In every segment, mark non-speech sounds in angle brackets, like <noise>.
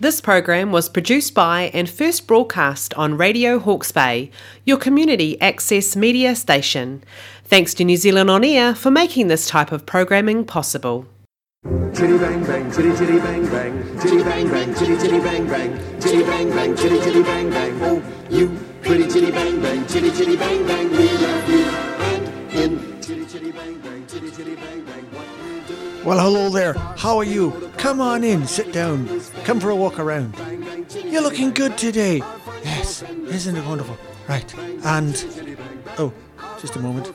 This program was produced by and first broadcast on Radio Hawke's Bay, your community access media station. Thanks to New Zealand On Air for making this type of programming possible. Chitty bang bang, chitty chitty bang bang, chitty bang bang, chitty chitty bang bang, chitty bang bang, chitty chitty bang bang. Oh, you pretty chitty bang bang, chitty chitty bang bang, we love you. And Well, hello there. How are you? Come on in, sit down. Come for a walk around. You're looking good today. Yes, isn't it wonderful? Right, and. Oh, just a moment.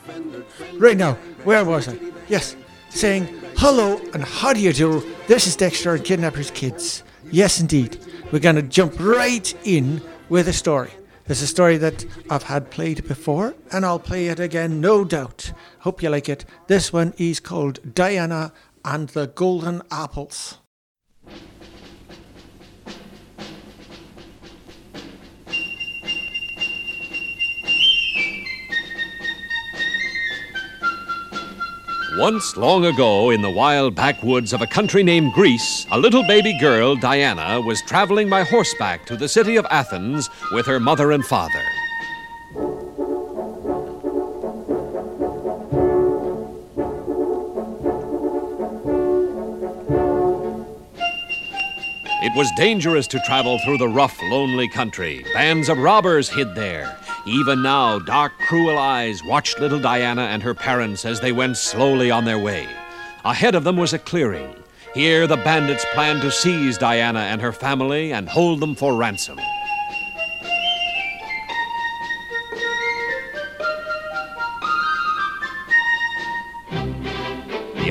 Right now, where was I? Yes, saying hello and how do you do? This is Dexter and Kidnappers Kids. Yes, indeed. We're going to jump right in with a story. It's a story that I've had played before, and I'll play it again, no doubt. Hope you like it. This one is called Diana and the Golden Apples. Once long ago, in the wild backwoods of a country named Greece, a little baby girl, Diana, was traveling by horseback to the city of Athens with her mother and father. It was dangerous to travel through the rough, lonely country. Bands of robbers hid there. Even now, dark, cruel eyes watched little Diana and her parents as they went slowly on their way. Ahead of them was a clearing. Here, the bandits planned to seize Diana and her family and hold them for ransom.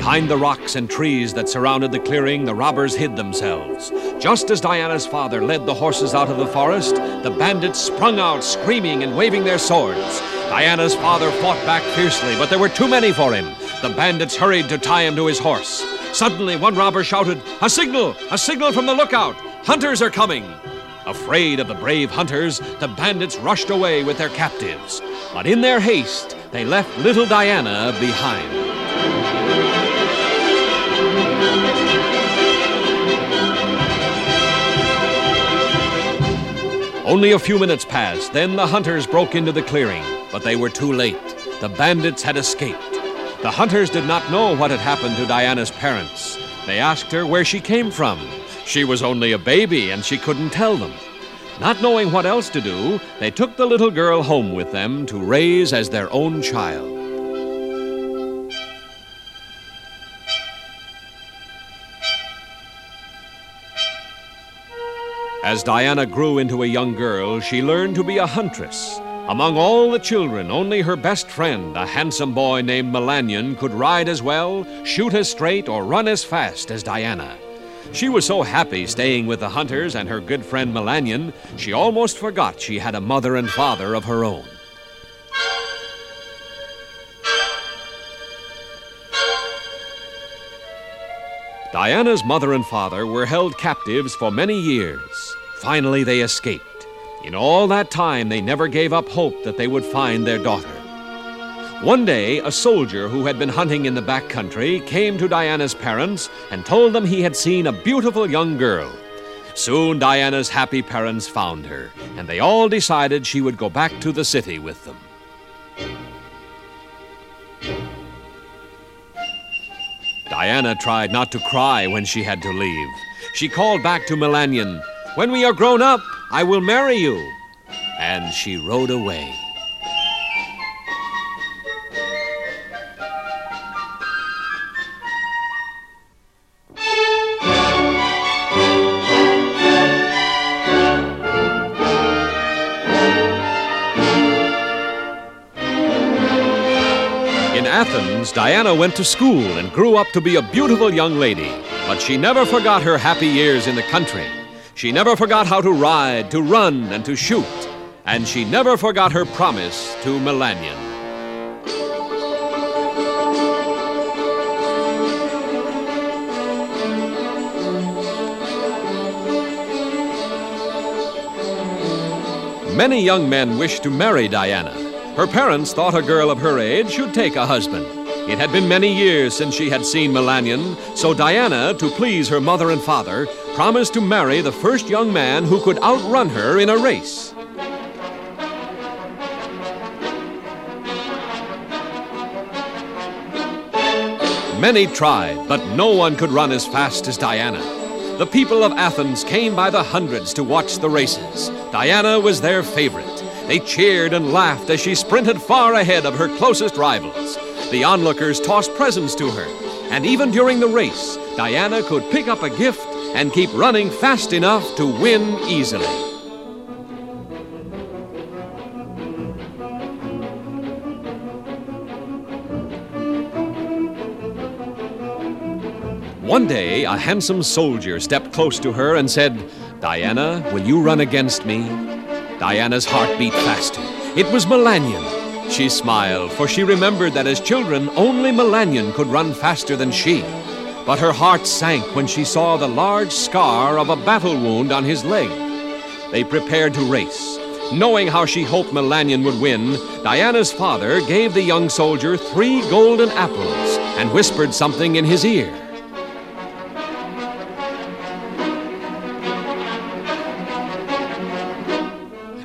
Behind the rocks and trees that surrounded the clearing, the robbers hid themselves. Just as Diana's father led the horses out of the forest, the bandits sprung out, screaming and waving their swords. Diana's father fought back fiercely, but there were too many for him. The bandits hurried to tie him to his horse. Suddenly, one robber shouted, A signal! A signal from the lookout! Hunters are coming! Afraid of the brave hunters, the bandits rushed away with their captives. But in their haste, they left little Diana behind. Only a few minutes passed, then the hunters broke into the clearing, but they were too late. The bandits had escaped. The hunters did not know what had happened to Diana's parents. They asked her where she came from. She was only a baby and she couldn't tell them. Not knowing what else to do, they took the little girl home with them to raise as their own child. As Diana grew into a young girl, she learned to be a huntress. Among all the children, only her best friend, a handsome boy named Melanion, could ride as well, shoot as straight, or run as fast as Diana. She was so happy staying with the hunters and her good friend Melanion, she almost forgot she had a mother and father of her own. Diana's mother and father were held captives for many years. Finally, they escaped. In all that time, they never gave up hope that they would find their daughter. One day, a soldier who had been hunting in the back country came to Diana's parents and told them he had seen a beautiful young girl. Soon, Diana's happy parents found her, and they all decided she would go back to the city with them. Diana tried not to cry when she had to leave. She called back to Melanion, When we are grown up, I will marry you. And she rode away. In Athens, Diana went to school and grew up to be a beautiful young lady. But she never forgot her happy years in the country. She never forgot how to ride, to run, and to shoot. And she never forgot her promise to Melanion. Many young men wished to marry Diana. Her parents thought a girl of her age should take a husband. It had been many years since she had seen Melanion, so Diana, to please her mother and father, promised to marry the first young man who could outrun her in a race. Many tried, but no one could run as fast as Diana. The people of Athens came by the hundreds to watch the races. Diana was their favorite. They cheered and laughed as she sprinted far ahead of her closest rivals. The onlookers tossed presents to her, and even during the race, Diana could pick up a gift and keep running fast enough to win easily. One day, a handsome soldier stepped close to her and said, Diana, will you run against me? Diana's heart beat faster. It was Melanion. She smiled, for she remembered that as children, only Melanion could run faster than she. But her heart sank when she saw the large scar of a battle wound on his leg. They prepared to race. Knowing how she hoped Melanion would win, Diana's father gave the young soldier three golden apples and whispered something in his ear.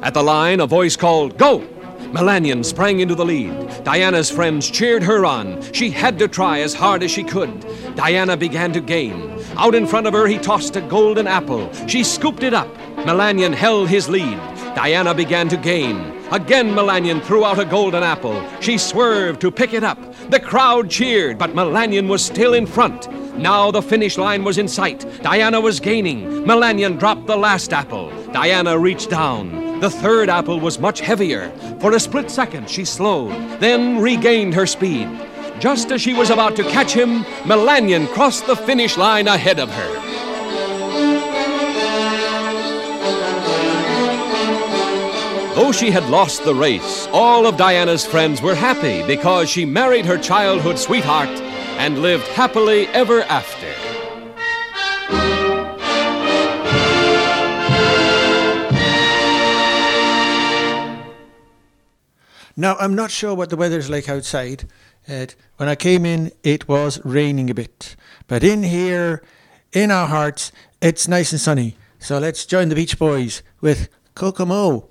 At the line, a voice called, Go! Melanion sprang into the lead. Diana's friends cheered her on. She had to try as hard as she could. Diana began to gain. Out in front of her, he tossed a golden apple. She scooped it up. Melanion held his lead. Diana began to gain. Again, Melanion threw out a golden apple. She swerved to pick it up. The crowd cheered, but Melanion was still in front. Now the finish line was in sight. Diana was gaining. Melanion dropped the last apple. Diana reached down. The third apple was much heavier. For a split second, she slowed, then regained her speed. Just as she was about to catch him, Melanion crossed the finish line ahead of her. Though she had lost the race, all of Diana's friends were happy because she married her childhood sweetheart and lived happily ever after. Now, I'm not sure what the weather's like outside. When I came in, it was raining a bit. But in here, in our hearts, it's nice and sunny. So let's join the Beach Boys with Kokomo.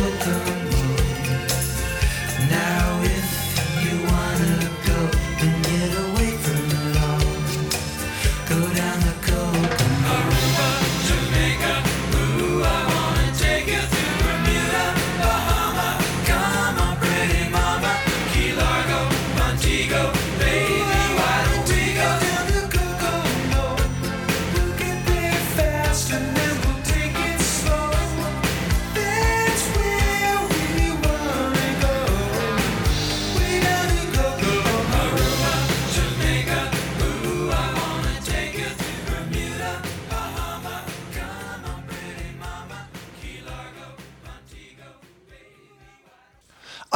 Like Kokomo.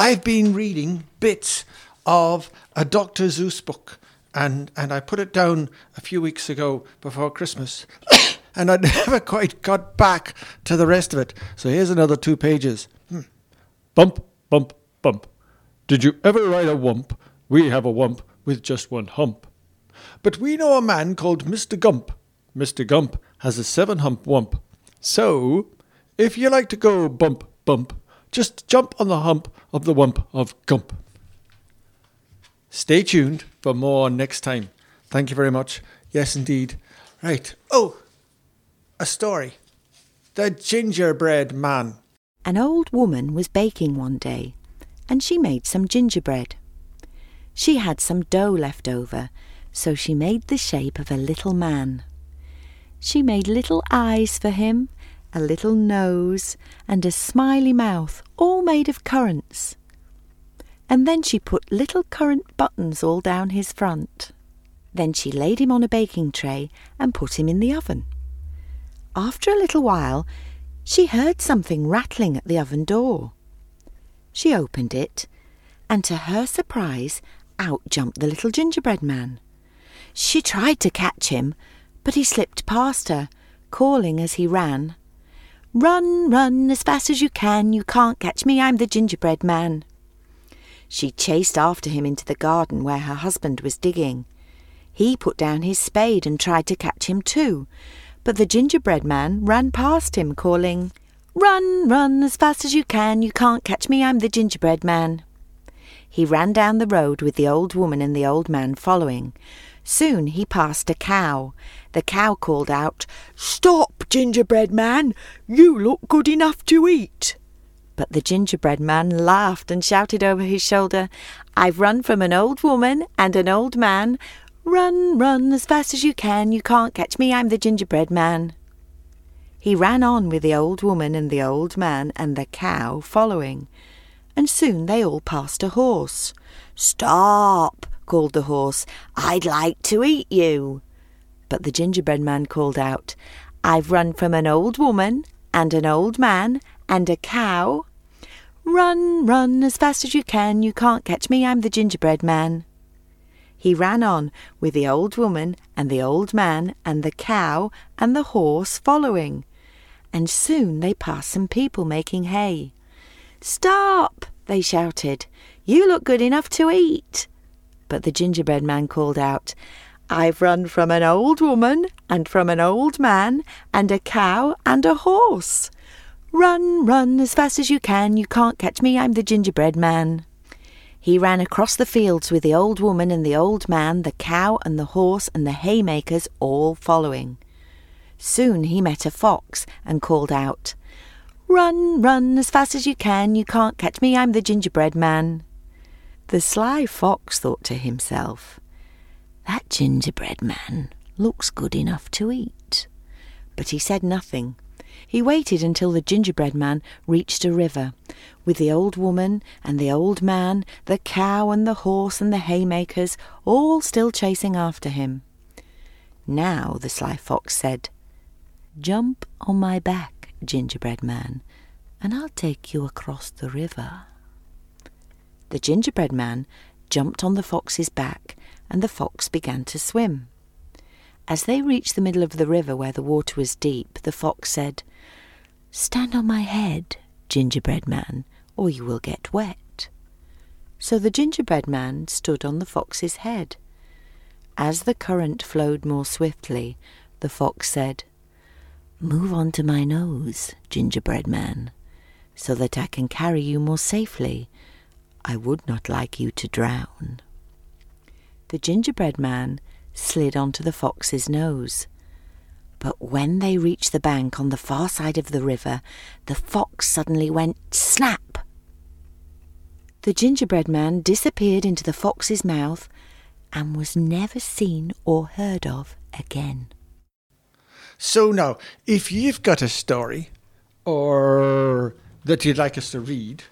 I've been reading bits of a Dr. Seuss book, and, and I put it down a few weeks ago before Christmas, <coughs> and I <laughs> never quite got back to the rest of it. So here's another two pages. Hmm. Bump, bump, bump. Did you ever ride a wump? We have a wump with just one hump. But we know a man called Mr. Gump. Mr. Gump has a seven hump wump. So, if you like to go bump, bump, just jump on the hump of the wump of Gump. Stay tuned for more next time. Thank you very much. Yes, indeed. Right. Oh, a story. The Gingerbread Man. An old woman was baking one day, and she made some gingerbread. She had some dough left over, so she made the shape of a little man. She made little eyes for him, a little nose, and a smiley mouth, all made of currants. And then she put little currant buttons all down his front. Then she laid him on a baking tray and put him in the oven. After a little while, she heard something rattling at the oven door. She opened it, and to her surprise, out jumped the little gingerbread man. She tried to catch him, but he slipped past her, calling as he ran, Run, run, as fast as you can, you can't catch me, I'm the gingerbread man. She chased after him into the garden where her husband was digging. He put down his spade and tried to catch him too, but the gingerbread man ran past him, calling, Run, run, as fast as you can, you can't catch me, I'm the gingerbread man. He ran down the road with the old woman and the old man following. Soon he passed a cow. The cow called out, Stop, gingerbread man, you look good enough to eat. But the gingerbread man laughed and shouted over his shoulder, I've run from an old woman and an old man. Run, run, as fast as you can, you can't catch me, I'm the gingerbread man. He ran on with the old woman and the old man and the cow following, and soon they all passed a horse. Stop, called the horse, I'd like to eat you. But the gingerbread man called out, I've run from an old woman and an old man and a cow. Run, run, as fast as you can, you can't catch me, I'm the gingerbread man. He ran on with the old woman and the old man and the cow and the horse following, and soon they passed some people making hay. Stop! they shouted. You look good enough to eat. But the gingerbread man called out, I've run from an old woman and from an old man and a cow and a horse. Run, run, as fast as you can, you can't catch me, I'm the gingerbread man. He ran across the fields with the old woman and the old man, the cow and the horse and the haymakers all following. Soon he met a fox and called out, Run, run, as fast as you can, you can't catch me, I'm the gingerbread man. The sly fox thought to himself, That gingerbread man looks good enough to eat. But he said nothing. He waited until the gingerbread man reached a river, with the old woman and the old man, the cow and the horse and the haymakers all still chasing after him. Now the sly fox said, Jump on my back, gingerbread man, and I'll take you across the river. The gingerbread man jumped on the fox's back, and the fox began to swim. As they reached the middle of the river where the water was deep, the fox said, Stand on my head, gingerbread man, or you will get wet. So the gingerbread man stood on the fox's head. As the current flowed more swiftly, the fox said, Move on to my nose, gingerbread man. so that I can carry you more safely. I would not like you to drown. The gingerbread man slid onto the fox's nose. But when they reached the bank on the far side of the river, the fox suddenly went snap. The gingerbread man disappeared into the fox's mouth and was never seen or heard of again. So now, if you've got a story or that you'd like us to read,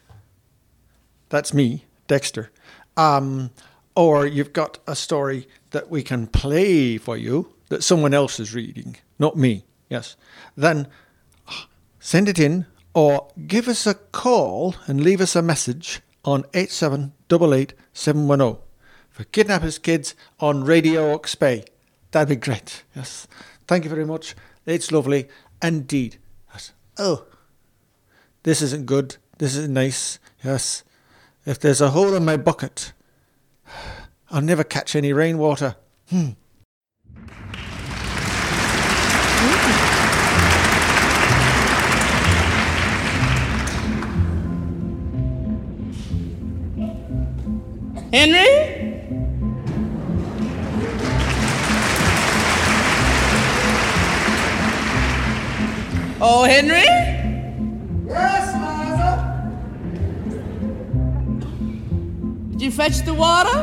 that's me, Dexter. Um, or you've got a story that we can play for you that someone else is reading, not me, yes, then send it in or give us a call and leave us a message on 8788710 for Kidnappers Kids on Radio Hawke's Bay. That'd be great, yes. Thank you very much. It's lovely indeed. Yes. Oh, this isn't good. This isn't nice. Yes. If there's a hole in my bucket, I'll never catch any rainwater. Hmm. Henry? Oh, Henry? Yes, Did you fetch the water?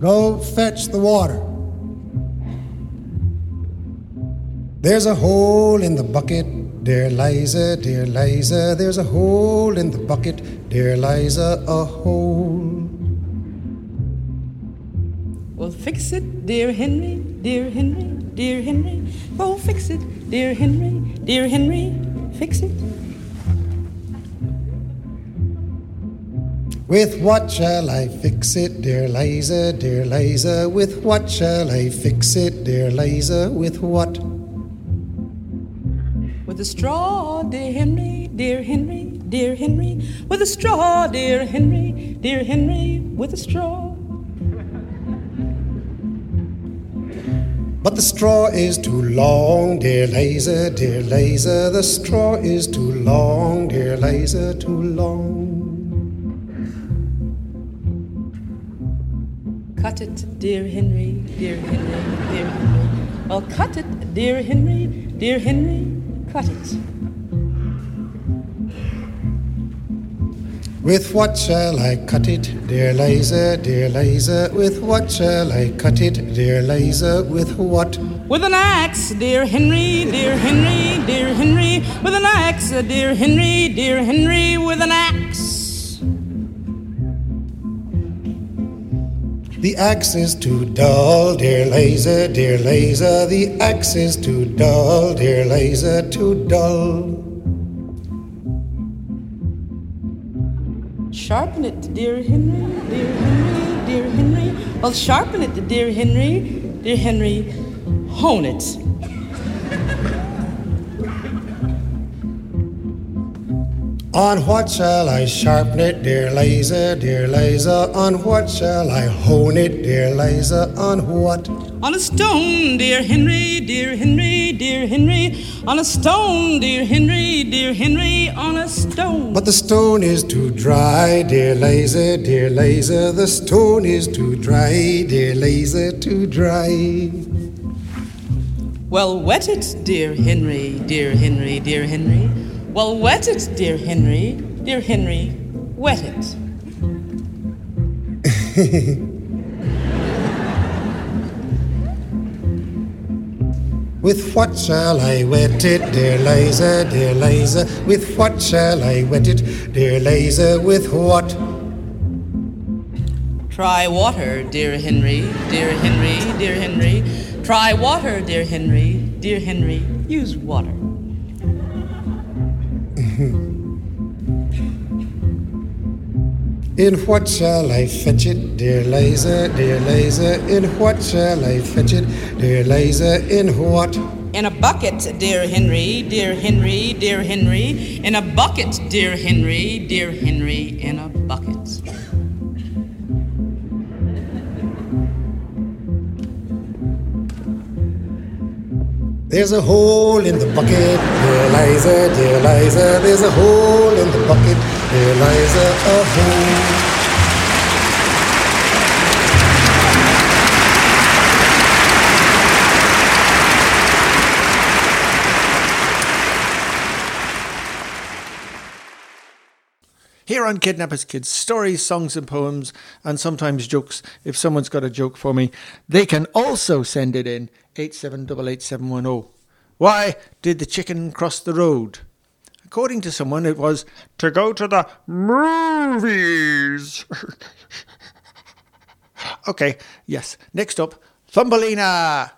Go fetch the water. There's a hole in the bucket, dear Liza, dear Liza. There's a hole in the bucket, dear Liza, a hole. Well, fix it, dear Henry, dear Henry, dear Henry. Oh, fix it, dear Henry, dear Henry, fix it. With what shall I fix it, dear Liza, dear Liza? With what shall I fix it, dear Liza? With what? With a straw, dear Henry, dear Henry, dear Henry. With a straw, dear Henry, dear Henry, with a straw. But the straw is too long, dear Liza, dear Liza. The straw is too long, dear Liza, too long. Cut it, dear Henry, dear Henry, dear Henry. Well, cut it, dear Henry, dear Henry, cut it. With what shall I cut it, dear Liza, dear Liza? With what shall I cut it, dear Liza? With what? With an axe, dear Henry, dear Henry, dear Henry. With an axe, dear Henry, dear Henry, with an axe. The axe is too dull, dear Liza, dear Liza. The axe is too dull, dear Liza, too dull. Sharpen it, dear Henry, dear Henry, dear Henry. Well, sharpen it, dear Henry, dear Henry. Hone it. On what shall I sharpen it, dear Liza, dear Liza? On what shall I hone it, dear Liza? On what? On a stone, dear Henry, dear Henry, dear Henry. On a stone, dear Henry, dear Henry, on a stone. But the stone is too dry, dear Liza, dear Liza. The stone is too dry, dear Liza, too dry. Well, wet it, dear Henry, dear Henry, dear Henry. Well, wet it, dear Henry, dear Henry, wet it. <laughs> With what shall I wet it, dear Liza, dear Liza? With what shall I wet it, dear Liza? With what? Try water, dear Henry, dear Henry, dear Henry. Try water, dear Henry, dear Henry. Use water. In what shall I fetch it, dear Liza, dear Liza? In what shall I fetch it, dear Liza? In what? In a bucket, dear Henry, dear Henry, dear Henry. In a bucket, dear Henry, dear Henry, in a bucket. There's a hole in the bucket, dear Liza, dear Liza. There's a hole in the bucket, dear Liza, a hole. Here on Kidnappers Kids, stories, songs, and poems, and sometimes jokes. If someone's got a joke for me, they can also send it in 8788710. Why did the chicken cross the road? According to someone, it was to go to the movies. <laughs> okay, yes. Next up, Thumbelina.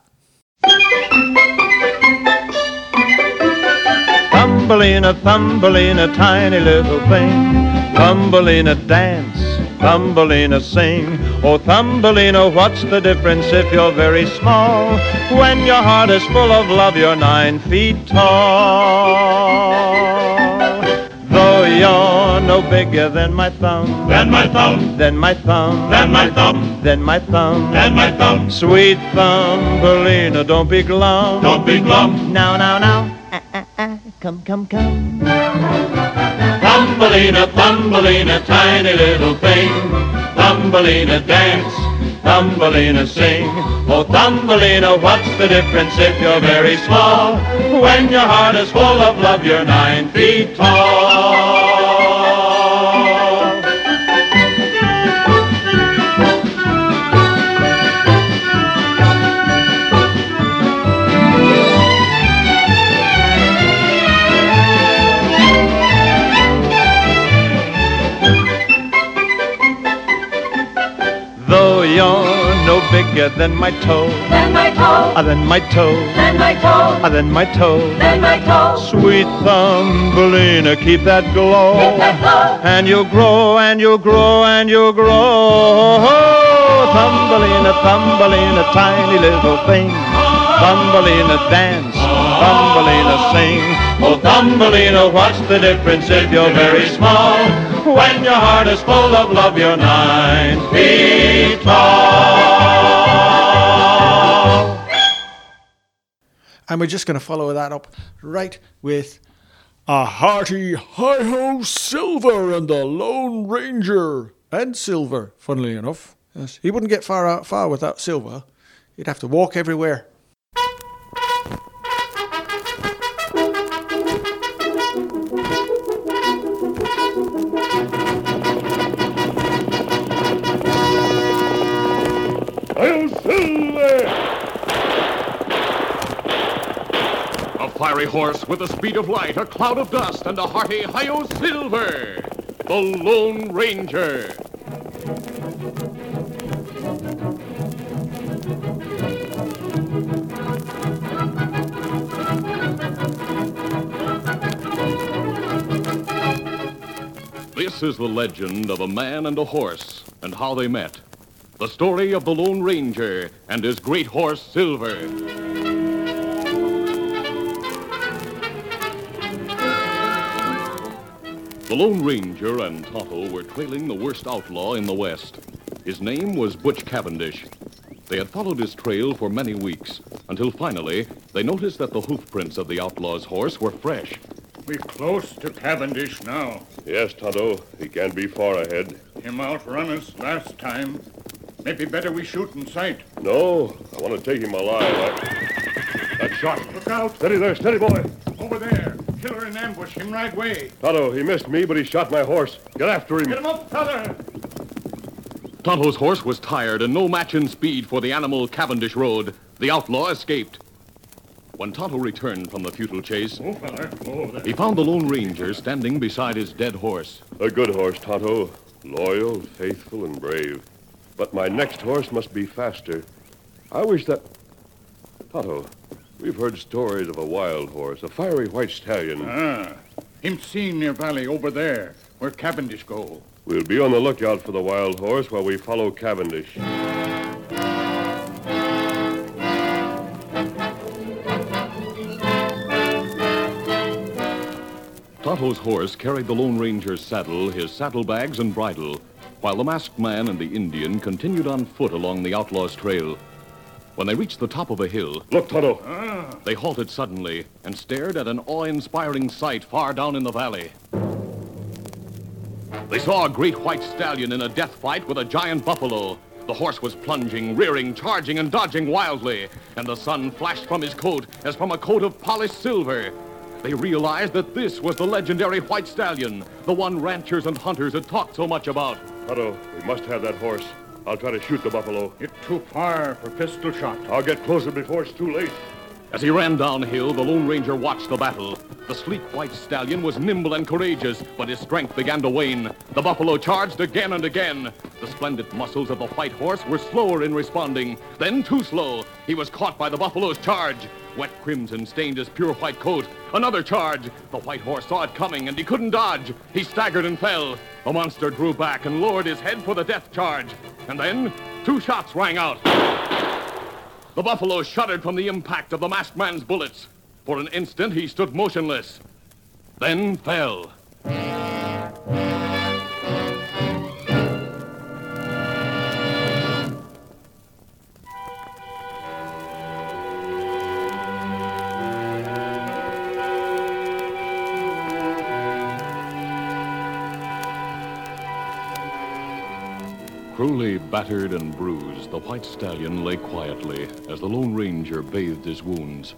Thumbelina, Thumbelina, tiny little thing. Thumbelina dance, Thumbelina sing. Oh, Thumbelina, what's the difference if you're very small? When your heart is full of love, you're nine feet tall. Though you're no bigger than my thumb, Than my thumb, than my thumb, than my thumb, than my thumb. than my thumb. Sweet Thumbelina, don't be glum. Don't be glum. Now, now, now. Come, come, come. Thumbelina, Thumbelina, tiny little thing. Thumbelina dance, Thumbelina sing. Oh, Thumbelina, what's the difference if you're very small? When your heart is full of love, you're nine feet tall. Bigger than my toe, Then my toe, ah, than my toe, then my toe, ah, than my toe. then my toe. Sweet Thumbelina, keep that glow. Keep that glow. And you'll grow, and you'll grow, and you'll grow. Thumbelina, Thumbelina, tiny little thing. Thumbelina dance, Thumbelina sing. Oh, Thumbelina, what's the difference if you're very small? When your heart is full of love, you're nine feet tall. And we're just going to follow that up right with a hearty hi ho Silver and the Lone Ranger. And Silver, funnily enough. Yes, he wouldn't get far out far without Silver. He'd have to walk everywhere. I'll Silver! A fiery horse with the speed of light, a cloud of dust, and a hearty hi-yo silver. The Lone Ranger. This is the legend of a man and a horse and how they met. The story of the Lone Ranger and his great horse Silver. The Lone Ranger and Tonto were trailing the worst outlaw in the West. His name was Butch Cavendish. They had followed his trail for many weeks until finally they noticed that the hoofprints of the outlaw's horse were fresh. We're close to Cavendish now. Yes, Tonto. He can't be far ahead. Him outrun us last time. Maybe better we shoot in sight. No, I want to take him alive. I... That shot. Look out! Steady there, steady, boy. Over there. Killer in ambush. Him right way. Tonto, he missed me, but he shot my horse. Get after him. Get him up, fella! Tonto's horse was tired and no match in speed for the animal Cavendish rode. The outlaw escaped. When Tonto returned from the futile chase, Oh, fella. Oh, he found the Lone Ranger standing beside his dead horse. A good horse, Tonto. Loyal, faithful, and brave. But my next horse must be faster. I wish that... Tonto, we've heard stories of a wild horse, a fiery white stallion. Ah. Him seen near valley over there, where Cavendish go. We'll be on the lookout for the wild horse while we follow Cavendish. Tonto's horse carried the Lone Ranger's saddle, his saddlebags, and bridle, while the masked man and the Indian continued on foot along the outlaw's trail. When they reached the top of a hill, Look, Tonto. they halted suddenly and stared at an awe-inspiring sight far down in the valley. They saw a great white stallion in a death fight with a giant buffalo. The horse was plunging, rearing, charging, and dodging wildly, and the sun flashed from his coat as from a coat of polished silver. They realized that this was the legendary white stallion, the one ranchers and hunters had talked so much about. Tonto, we must have that horse. I'll try to shoot the buffalo. It's too far for pistol shot. I'll get closer before it's too late. As he ran downhill, the Lone Ranger watched the battle. The sleek white stallion was nimble and courageous, but his strength began to wane. The buffalo charged again and again. The splendid muscles of the white horse were slower in responding, then too slow. He was caught by the buffalo's charge. Wet crimson stained his pure white coat. Another charge. The white horse saw it coming, and he couldn't dodge. He staggered and fell. The monster drew back and lowered his head for the death charge. And then, two shots rang out. The buffalo shuddered from the impact of the masked man's bullets. For an instant, he stood motionless, then fell. Battered and bruised, the white stallion lay quietly as the Lone Ranger bathed his wounds.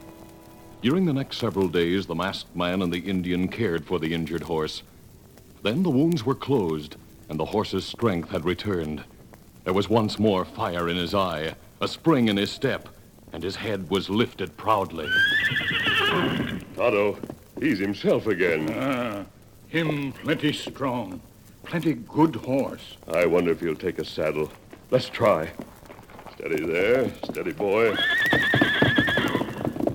During the next several days, the masked man and the Indian cared for the injured horse. Then the wounds were closed, and the horse's strength had returned. There was once more fire in his eye, a spring in his step, and his head was lifted proudly. Tonto, he's himself again. Ah, him plenty strong. Plenty good horse. I wonder if he'll take a saddle. Let's try. Steady there. Steady, boy.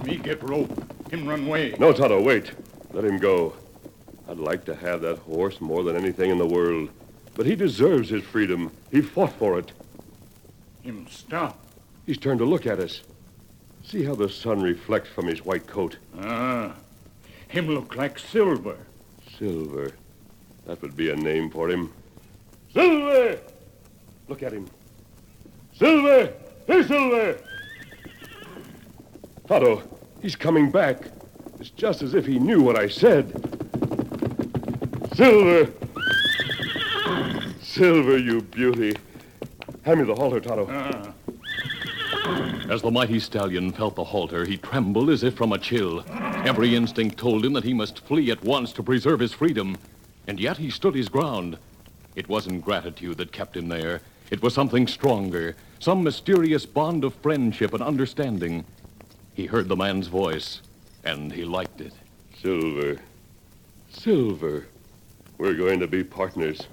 Me get rope. Him run way. No, Tonto, wait. Let him go. I'd like to have that horse more than anything in the world. But he deserves his freedom. He fought for it. Him stop. He's turned to look at us. See how the sun reflects from his white coat. Ah, him look like silver. Silver. That would be a name for him. Silver! Look at him. Silver! Hey, Silver! Tonto, he's coming back. It's just as if he knew what I said. Silver! Silver, you beauty. Hand me the halter, Tonto. Ah, As the mighty stallion felt the halter, he trembled as if from a chill. Every instinct told him that he must flee at once to preserve his freedom. And yet he stood his ground. It wasn't gratitude that kept him there. It was something stronger, some mysterious bond of friendship and understanding. He heard the man's voice, and he liked it. Silver. Silver. We're going to be partners.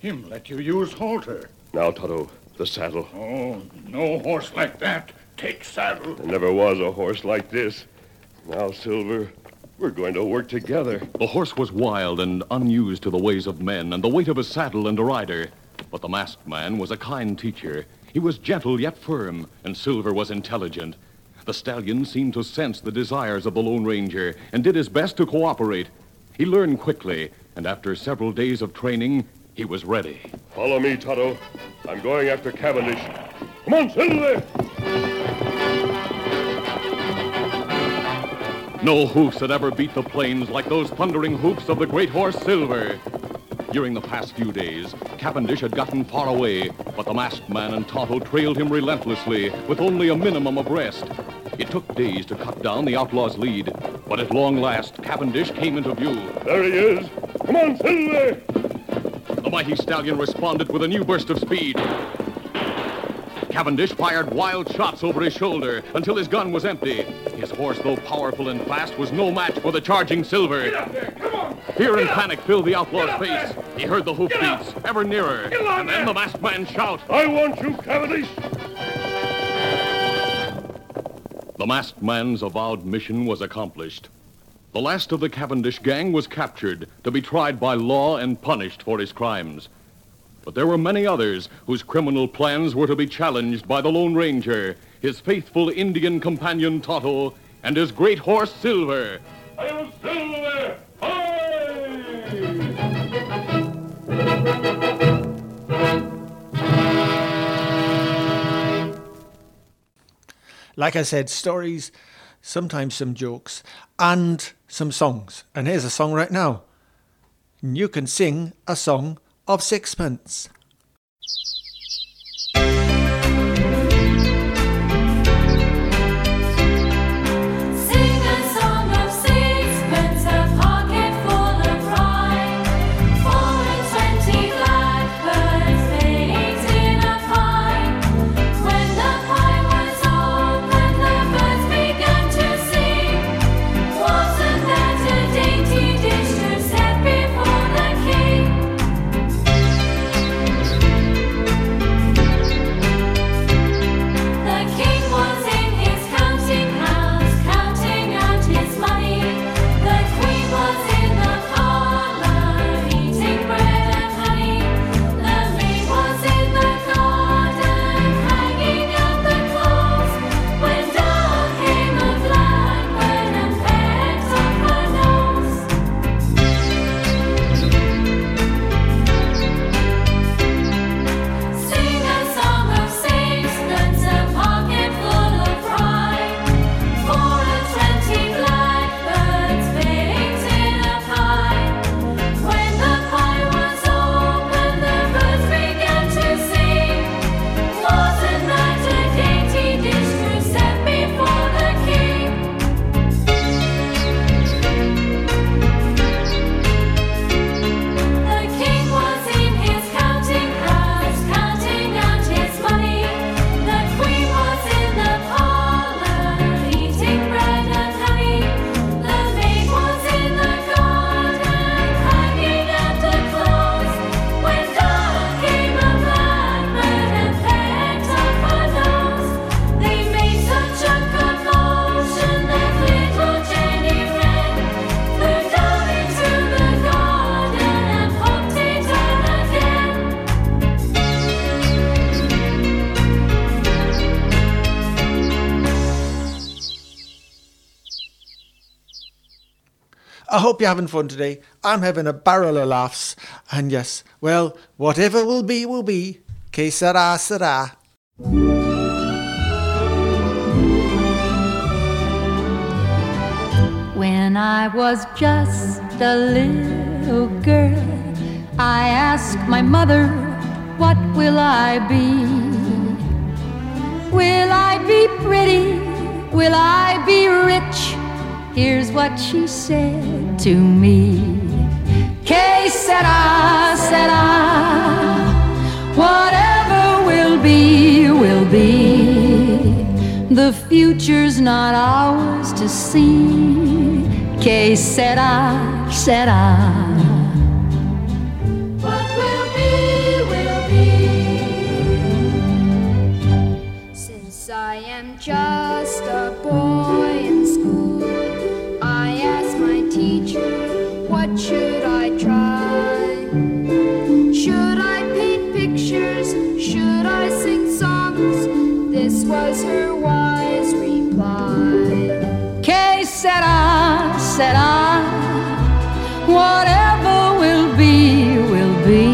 him let you use halter. Now, Tonto, the saddle. Oh, no horse like that. Take saddle. There never was a horse like this. Now, Silver, we're going to work together. The horse was wild and unused to the ways of men and the weight of a saddle and a rider. But the masked man was a kind teacher. He was gentle yet firm, and Silver was intelligent. The stallion seemed to sense the desires of the Lone Ranger and did his best to cooperate. He learned quickly, and after several days of training, he was ready. Follow me, Tonto. I'm going after Cavendish. Come on, Silver! No hoofs had ever beat the plains like those thundering hoofs of the great horse Silver. During the past few days, Cavendish had gotten far away, but the masked man and Tonto trailed him relentlessly with only a minimum of rest. It took days to cut down the outlaw's lead, but at long last, Cavendish came into view. There he is. Come on, Silver! The mighty stallion responded with a new burst of speed. Cavendish fired wild shots over his shoulder until his gun was empty. His horse, though powerful and fast, was no match for the charging Silver. Fear and panic filled the outlaw's face. He heard the hoofbeats ever nearer, and then the masked man shout. I want you, Cavendish! The masked man's avowed mission was accomplished. The last of the Cavendish gang was captured to be tried by law and punished for his crimes. But there were many others whose criminal plans were to be challenged by the Lone Ranger, his faithful Indian companion Tonto, and his great horse Silver. Hail, Silver! Like I said, stories, sometimes some jokes, and some songs. And here's a song right now. You can sing a song of sixpence. I hope you're having fun today. I'm having a barrel of laughs. And yes, well, whatever will be, will be. Que sera, sera. When I was just a little girl, I asked my mother, What will I be? Will I be pretty? Will I be rich? Here's what she said to me. Que sera, sera. Whatever will be, will be. The future's not ours to see. Que sera, sera. Was her wise reply. Que sera, sera. Whatever will be, will be.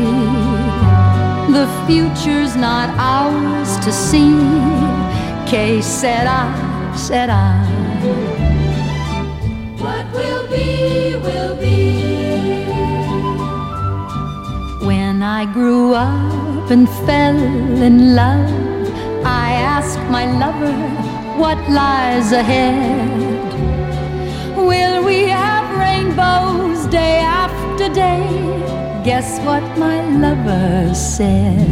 The future's not ours to see. Que sera, sera. What will be, will be. When I grew up and fell in love, I asked my lover what lies ahead. Will we have rainbows day after day? Guess what my lover said.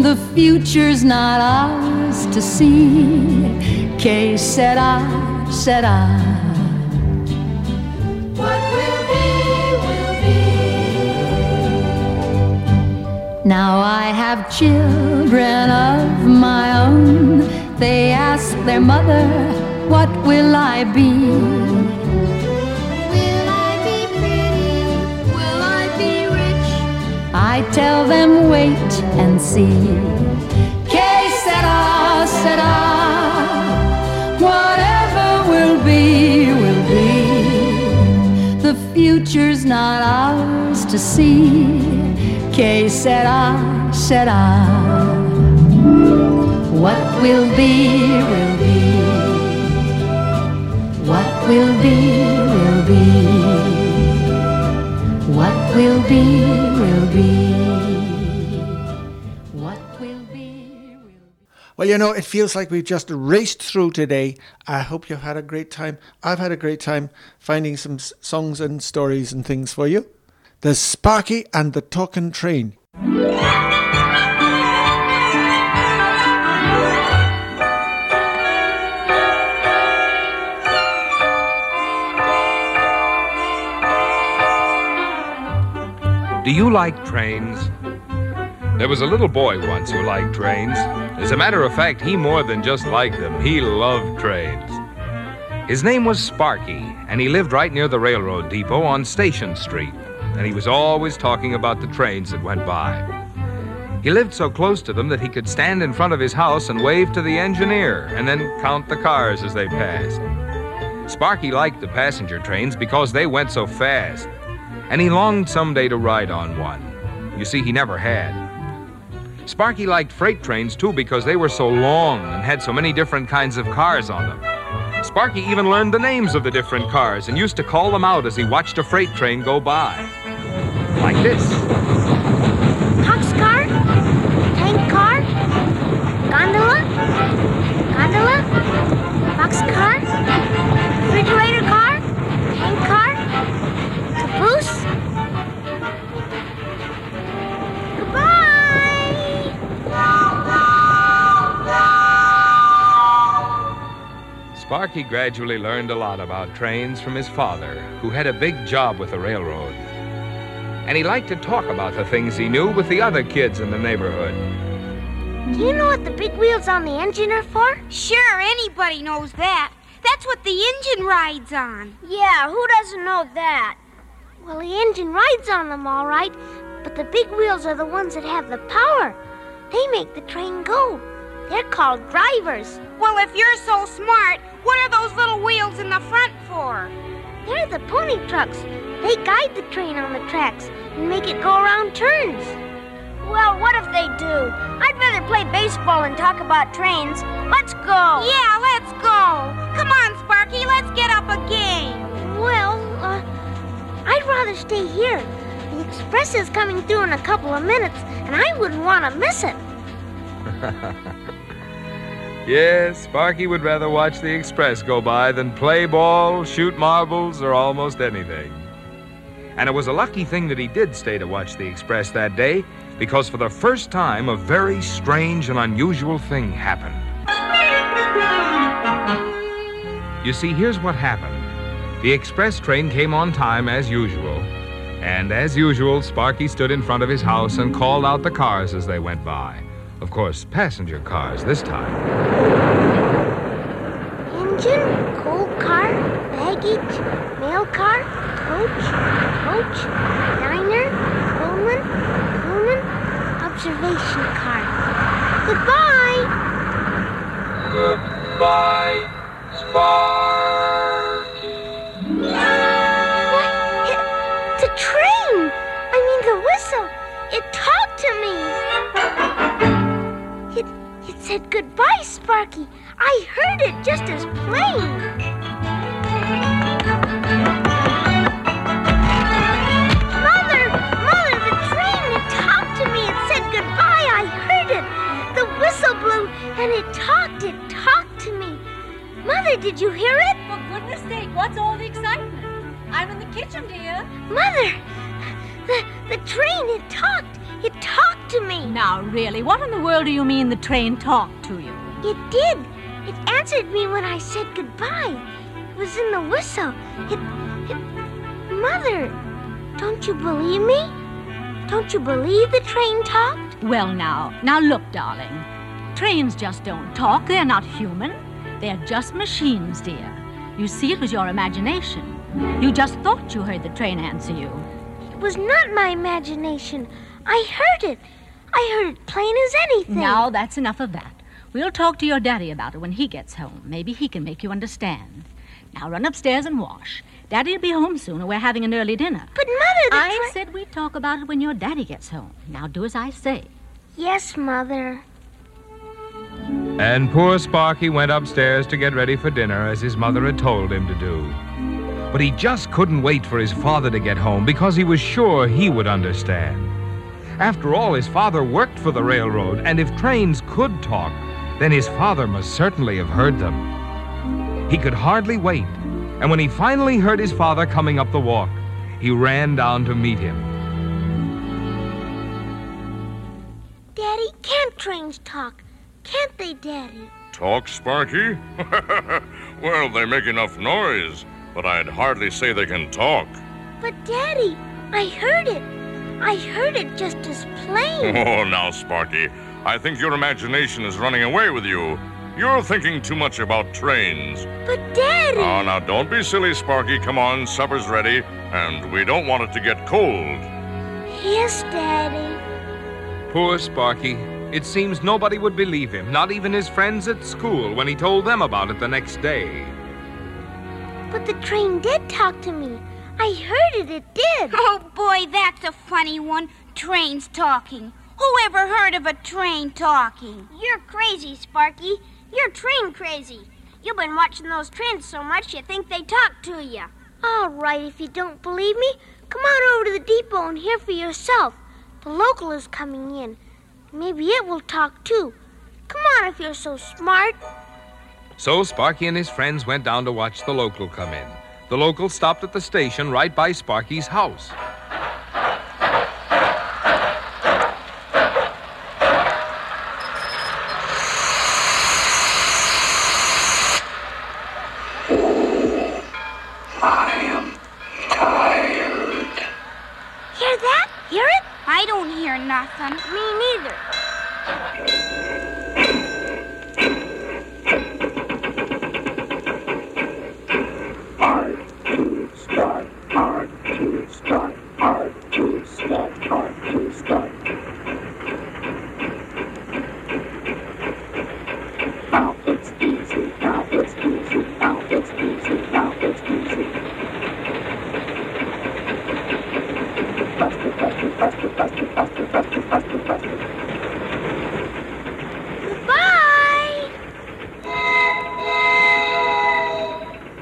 The future's not ours to see. Que sera, sera. What Now I have children of my own. They ask their mother, What will I be? Will I be pretty? Will I be rich? I tell them, Wait and see. Que sera, sera. Whatever will be, will be. The future's not ours to see. Que sera, sera. What will be, will be. What will be, will be. What will be, will be. What will be. Will be. Well, you know, it feels like we've just raced through today. I hope you've had a great time. I've had a great time finding some songs and stories and things for you. There's Sparky and the Talking Train. Do you like trains? There was a little boy once who liked trains. As a matter of fact, he more than just liked them, he loved trains. His name was Sparky, and he lived right near the railroad depot on Station Street, and he was always talking about the trains that went by. He lived so close to them that he could stand in front of his house and wave to the engineer and then count the cars as they passed. Sparky liked the passenger trains because they went so fast, and he longed someday to ride on one. You see, he never had. Sparky liked freight trains too because they were so long and had so many different kinds of cars on them. Sparky even learned the names of the different cars and used to call them out as he watched a freight train go by. Like this. Boxcar? Tank car? Gondola? Gondola? box car, Refrigerator car? Tank car? Caboose? Goodbye! Sparky gradually learned a lot about trains from his father, who had a big job with the railroad. And he liked to talk about the things he knew with the other kids in the neighborhood. Do you know what the big wheels on the engine are for? Sure, anybody knows that. That's what the engine rides on. Yeah, who doesn't know that? Well, the engine rides on them all right, but the big wheels are the ones that have the power. They make the train go. They're called drivers. Well, if you're so smart, what are those little wheels in the front for? They're the pony trucks. They guide the train on the tracks and make it go around turns. Well, what if they do? I'd rather play baseball and talk about trains. Let's go. Yeah, let's go. Come on, Sparky, let's get up a game. Well, uh, I'd rather stay here. The express is coming through in a couple of minutes, and I wouldn't want to miss it. <laughs> yes, Sparky would rather watch the express go by than play ball, shoot marbles, or almost anything. And it was a lucky thing that he did stay to watch the express that day, because for the first time, a very strange and unusual thing happened. You see, here's what happened the express train came on time as usual. And as usual, Sparky stood in front of his house and called out the cars as they went by. Of course, passenger cars this time. Engine, coal car, baggage, mail car, coach, coach, diner, Pullman, Pullman, observation car. Goodbye. Goodbye, Sparky. What? It, a train. I mean the whistle. It talked to me. It, it said goodbye, Sparky. I heard it just as plain. And it talked. It talked to me. Mother, did you hear it? For goodness sake, what's all the excitement? I'm in the kitchen, dear. Mother, the, the train, it talked. It talked to me. Now, really, what in the world do you mean the train talked to you? It did. It answered me when I said goodbye. It was in the whistle. It, it. Mother, don't you believe me? Don't you believe the train talked? Well, now, now look, darling. Trains just don't talk. They're not human. They're just machines, dear. You see, it was your imagination. You just thought you heard the train answer you. It was not my imagination. I heard it. I heard it plain as anything. Now, that's enough of that. We'll talk to your daddy about it when he gets home. Maybe he can make you understand. Now run upstairs and wash. Daddy'll be home soon, and we're having an early dinner. But, Mother, the I said we'd talk about it when your daddy gets home. Now do as I say. Yes, Mother. And poor Sparky went upstairs to get ready for dinner as his mother had told him to do. But he just couldn't wait for his father to get home because he was sure he would understand. After all, his father worked for the railroad, and if trains could talk, then his father must certainly have heard them. He could hardly wait, and when he finally heard his father coming up the walk, he ran down to meet him. Daddy, can't trains talk? Can't they, Daddy? Talk, Sparky? <laughs> well, they make enough noise, but I'd hardly say they can talk. But, Daddy, I heard it. I heard it just as plain. <laughs> Oh, now, Sparky, I think your imagination is running away with you. You're thinking too much about trains. But, Daddy. Oh, now don't be silly, Sparky. Come on, supper's ready, and we don't want it to get cold. Yes, Daddy. Poor Sparky. It seems nobody would believe him, not even his friends at school, when he told them about it the next day. But the train did talk to me. I heard it, it did. Oh, boy, that's a funny one. Trains talking. Who ever heard of a train talking? You're crazy, Sparky. You're train crazy. You've been watching those trains so much you think they talk to you. All right, if you don't believe me, come on over to the depot and hear for yourself. The local is coming in. Maybe it will talk too. Come on if you're so smart. So Sparky and his friends went down to watch the local come in. The local stopped at the station right by Sparky's house. Hear that? Hear it? I am tired. Hear that? Hear it? I don't hear nothing. Me neither. Hard to start, hard to start, hard to start, hard to start. Now it's easy, now it's easy, now it's easy, now it's easy. Faster, faster, faster, faster, faster, faster, faster, faster. Goodbye.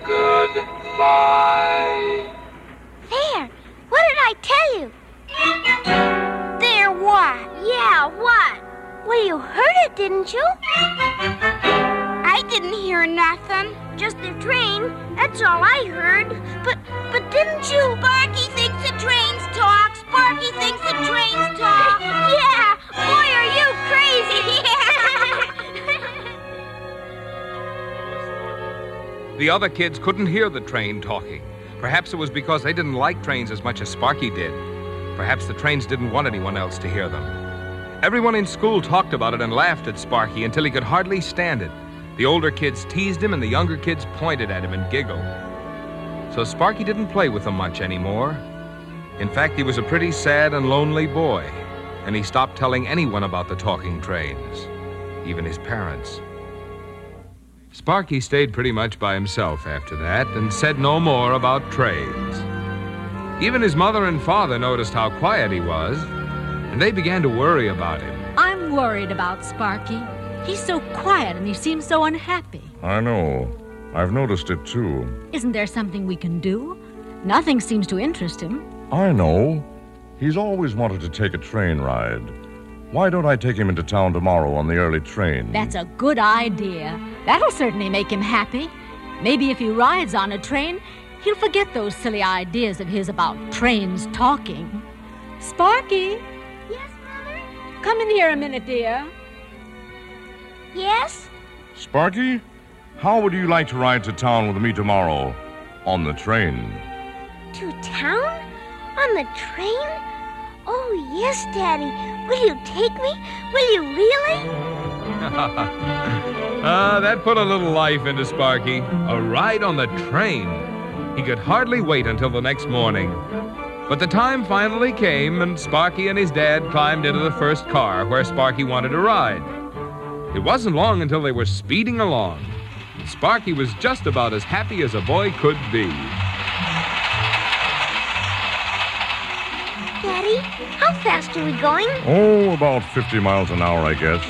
Goodbye. The other kids couldn't hear the train talking. Perhaps it was because they didn't like trains as much as Sparky did. Perhaps the trains didn't want anyone else to hear them. Everyone in school talked about it and laughed at Sparky until he could hardly stand it. The older kids teased him and the younger kids pointed at him and giggled. So Sparky didn't play with them much anymore. In fact, he was a pretty sad and lonely boy, and he stopped telling anyone about the talking trains, even his parents. Sparky stayed pretty much by himself after that and said no more about trains. Even his mother and father noticed how quiet he was, and they began to worry about him. I'm worried about Sparky. He's so quiet and he seems so unhappy. I know. I've noticed it too. Isn't there something we can do? Nothing seems to interest him. I know. He's always wanted to take a train ride. Why don't I take him into town tomorrow on the early train? That's a good idea. That'll certainly make him happy. Maybe if he rides on a train, he'll forget those silly ideas of his about trains talking. Sparky, yes, Mother? come in here a minute, dear. Yes? Sparky, how would you like to ride to town with me tomorrow on the train? To town? On the train? Oh, yes, Daddy. Will you take me? Will you really? <laughs> Ah, that put a little life into Sparky. A ride on the train. He could hardly wait until the next morning. But the time finally came, and Sparky and his dad climbed into the first car where Sparky wanted to ride. It wasn't long until they were speeding along. Sparky was just about as happy as a boy could be. Daddy, how fast are we going? Oh, about 50 miles an hour, I guess.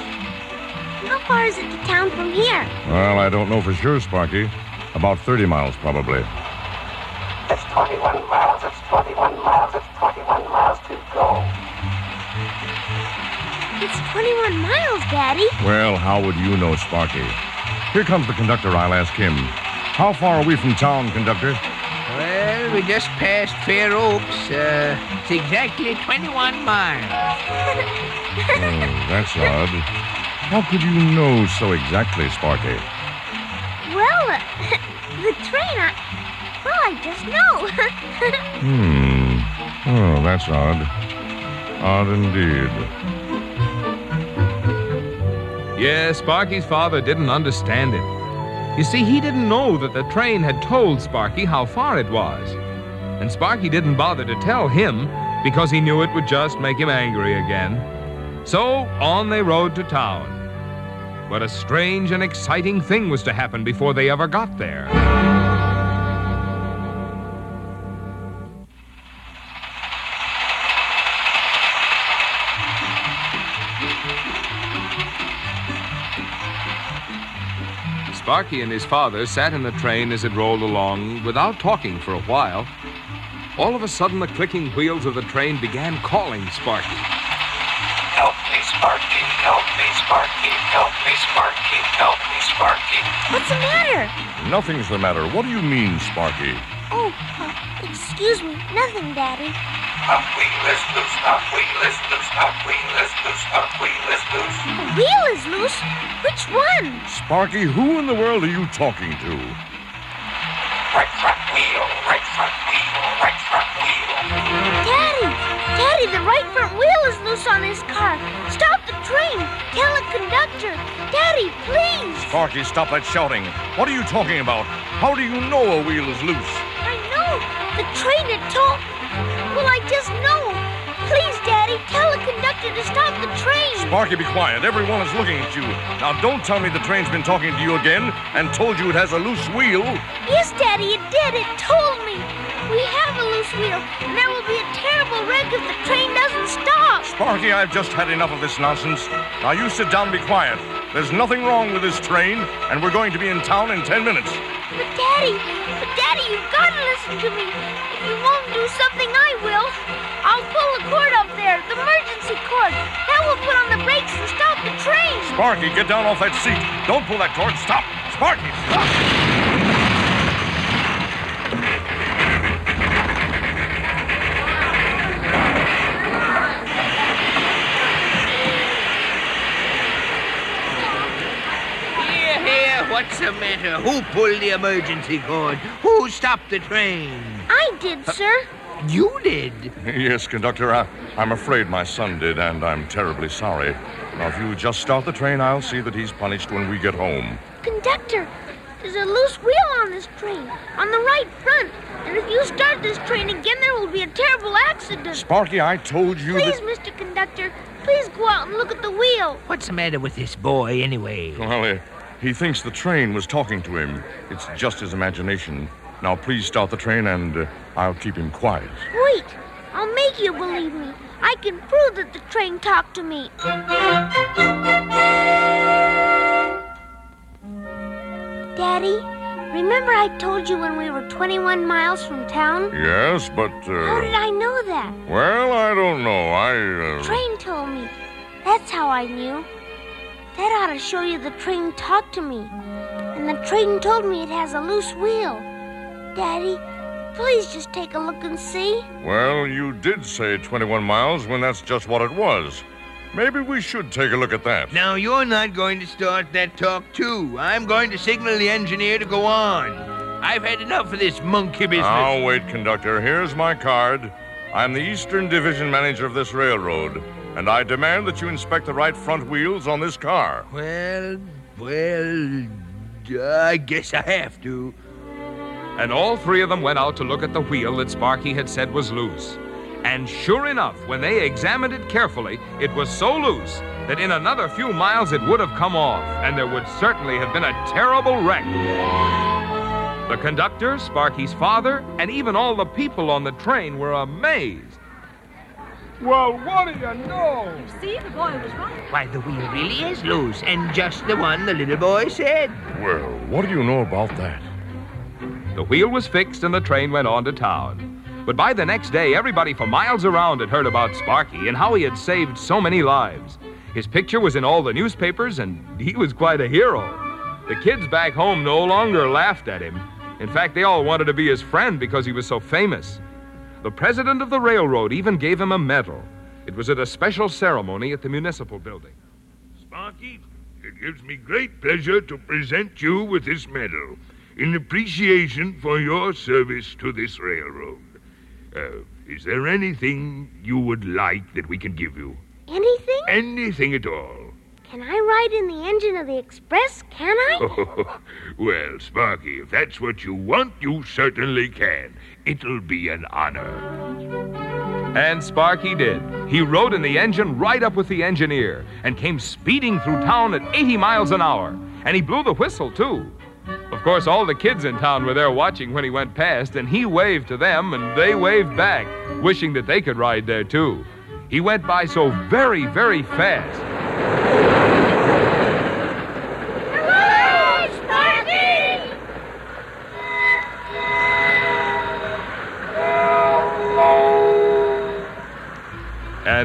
How far is it to town from here? Well, I don't know for sure, Sparky. About 30 miles, probably. It's 21 miles, it's 21 miles, it's 21 miles to go. It's 21 miles, Daddy. Well, how would you know, Sparky? Here comes the conductor. I'll ask him. How far are we from town, conductor? Well, we just passed Fair Oaks. Uh, it's exactly 21 miles. Oh, that's odd. How could you know so exactly, Sparky? Well, uh, <laughs> the train, I. Well, I just know. <laughs> Hmm. Oh, that's odd. Odd indeed. Yeah, Sparky's father didn't understand it. You see, he didn't know that the train had told Sparky how far it was. And Sparky didn't bother to tell him because he knew it would just make him angry again. So on they rode to town. But a strange and exciting thing was to happen before they ever got there. Sparky and his father sat in the train as it rolled along without talking for a while. All of a sudden, the clicking wheels of the train began calling Sparky. Help me, Sparky, help me, Sparky, help me, Sparky, help me, Sparky. What's the matter? Nothing's the matter. What do you mean, Sparky? Oh, uh, excuse me. Nothing, Daddy. Up wheel is loose, up wheel is loose, up wheel is loose, up wheel is loose. The wheel is loose. Which one? Sparky, who in the world are you talking to? Right front wheel, right front wheel, right front wheel. Daddy! Daddy, the right front wheel is loose on this car. Stop the train. Tell the conductor. Daddy, please. Sparky, stop that shouting. What are you talking about? How do you know a wheel is loose? The train had told. Well, I just know. Please, Daddy, tell the conductor to stop the train. Sparky, be quiet. Everyone is looking at you. Now, don't tell me the train's been talking to you again and told you it has a loose wheel. Yes, Daddy, it did. It told me. We have a loose wheel, and there will be a terrible wreck if the train doesn't stop. Sparky, I've just had enough of this nonsense. Now, you sit down and be quiet. There's nothing wrong with this train, and we're going to be in town in ten minutes. But Daddy, but Daddy, you've got to listen to me. If you won't do something, I will. I'll pull the cord up there, the emergency cord. That will put on the brakes and stop the train. Sparky, get down off that seat. Don't pull that cord. Stop. Sparky, stop. What's the matter? Who pulled the emergency cord? Who stopped the train? I did, uh, sir. You did? Yes, conductor, I, I'm afraid my son did, and I'm terribly sorry. Now, if you just start the train, I'll see that he's punished when we get home. Conductor, there's a loose wheel on this train, on the right front. And if you start this train again, there will be a terrible accident. Sparky, I told you Please, that. Mr. Conductor, please go out and look at the wheel. What's the matter with this boy, anyway? Well, he, thinks the train was talking to him. It's just his imagination. Now, please start the train, and uh, I'll keep him quiet. Wait, I'll make you believe me. I can prove that the train talked to me. Daddy, remember I told you when we were 21 miles from town? Yes, but. How did Uh, I know that? well, I don't know. I. Uh, Train told me. That's how I knew. That ought to show you the train talked to me. And the train told me it has a loose wheel. Daddy, please just take a look and see. Well, you did say 21 miles when that's just what it was. Maybe we should take a look at that. Now, you're not going to start that talk, too. I'm going to signal the engineer to go on. I've had enough of this monkey business. Now, wait, conductor. Here's my card. I'm the Eastern Division Manager of this railroad, and I demand that you inspect the right front wheels on this car. Well, well, I guess I have to. And all three of them went out to look at the wheel that Sparky had said was loose. And sure enough, when they examined it carefully, it was so loose that in another few miles it would have come off, and there would certainly have been a terrible wreck. The conductor, Sparky's father, and even all the people on the train were amazed. Well, what do you know? You see, the boy was right. Why, the wheel really is loose, and just the one the little boy said. Well, what do you know about that? The wheel was fixed and the train went on to town. But by the next day, everybody for miles around had heard about Sparky and how he had saved so many lives. His picture was in all the newspapers, and he was quite a hero. The kids back home no longer laughed at him. In fact, they all wanted to be his friend because he was so famous. The president of the railroad even gave him a medal. It was at a special ceremony at the municipal building. Sparky, it gives me great pleasure to present you with this medal in appreciation for your service to this railroad. Uh, is there anything you would like that we can give you? Anything? Anything at all? Can I ride in the engine of the express? Can I? <laughs> well, Sparky, if that's what you want, you certainly can. It'll be an honor. And Sparky did. He rode in the engine right up with the engineer and came speeding through town at 80 miles an hour. And he blew the whistle, too. Of course, all the kids in town were there watching when he went past, and he waved to them, and they waved back, wishing that they could ride there, too. He went by so very, very fast.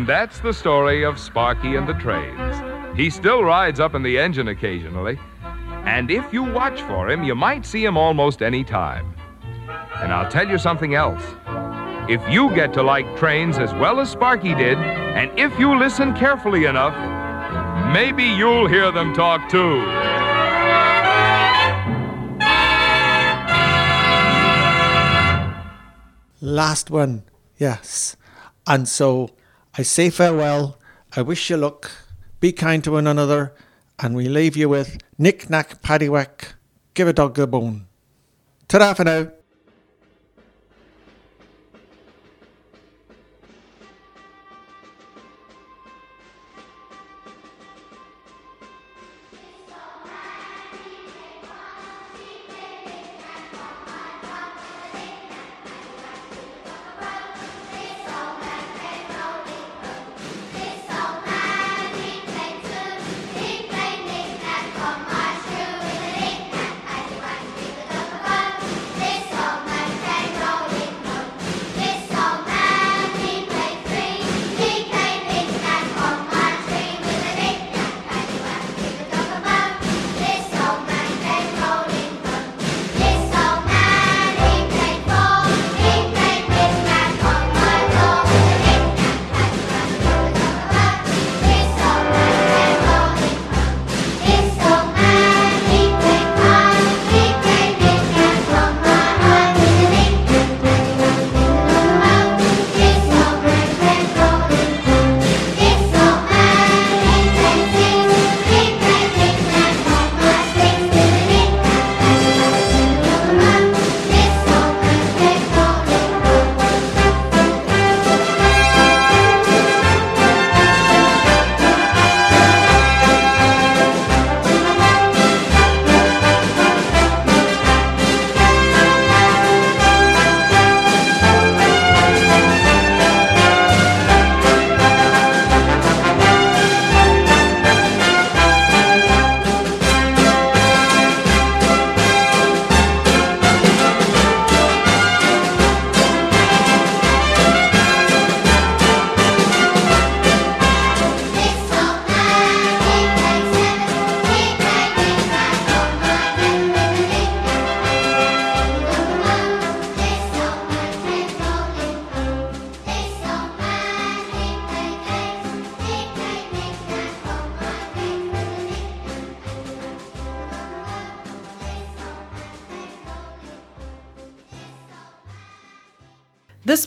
And that's the story of Sparky and the Trains. He still rides up in the engine occasionally. And if you watch for him, you might see him almost any time. And I'll tell you something else. If you get to like trains as well as Sparky did, and if you listen carefully enough, maybe you'll hear them talk too. Last one, yes. And so I say farewell. I wish you luck. Be kind to one another. And we leave you with Knick Knack Paddywhack. Give a dog a bone. Ta for now.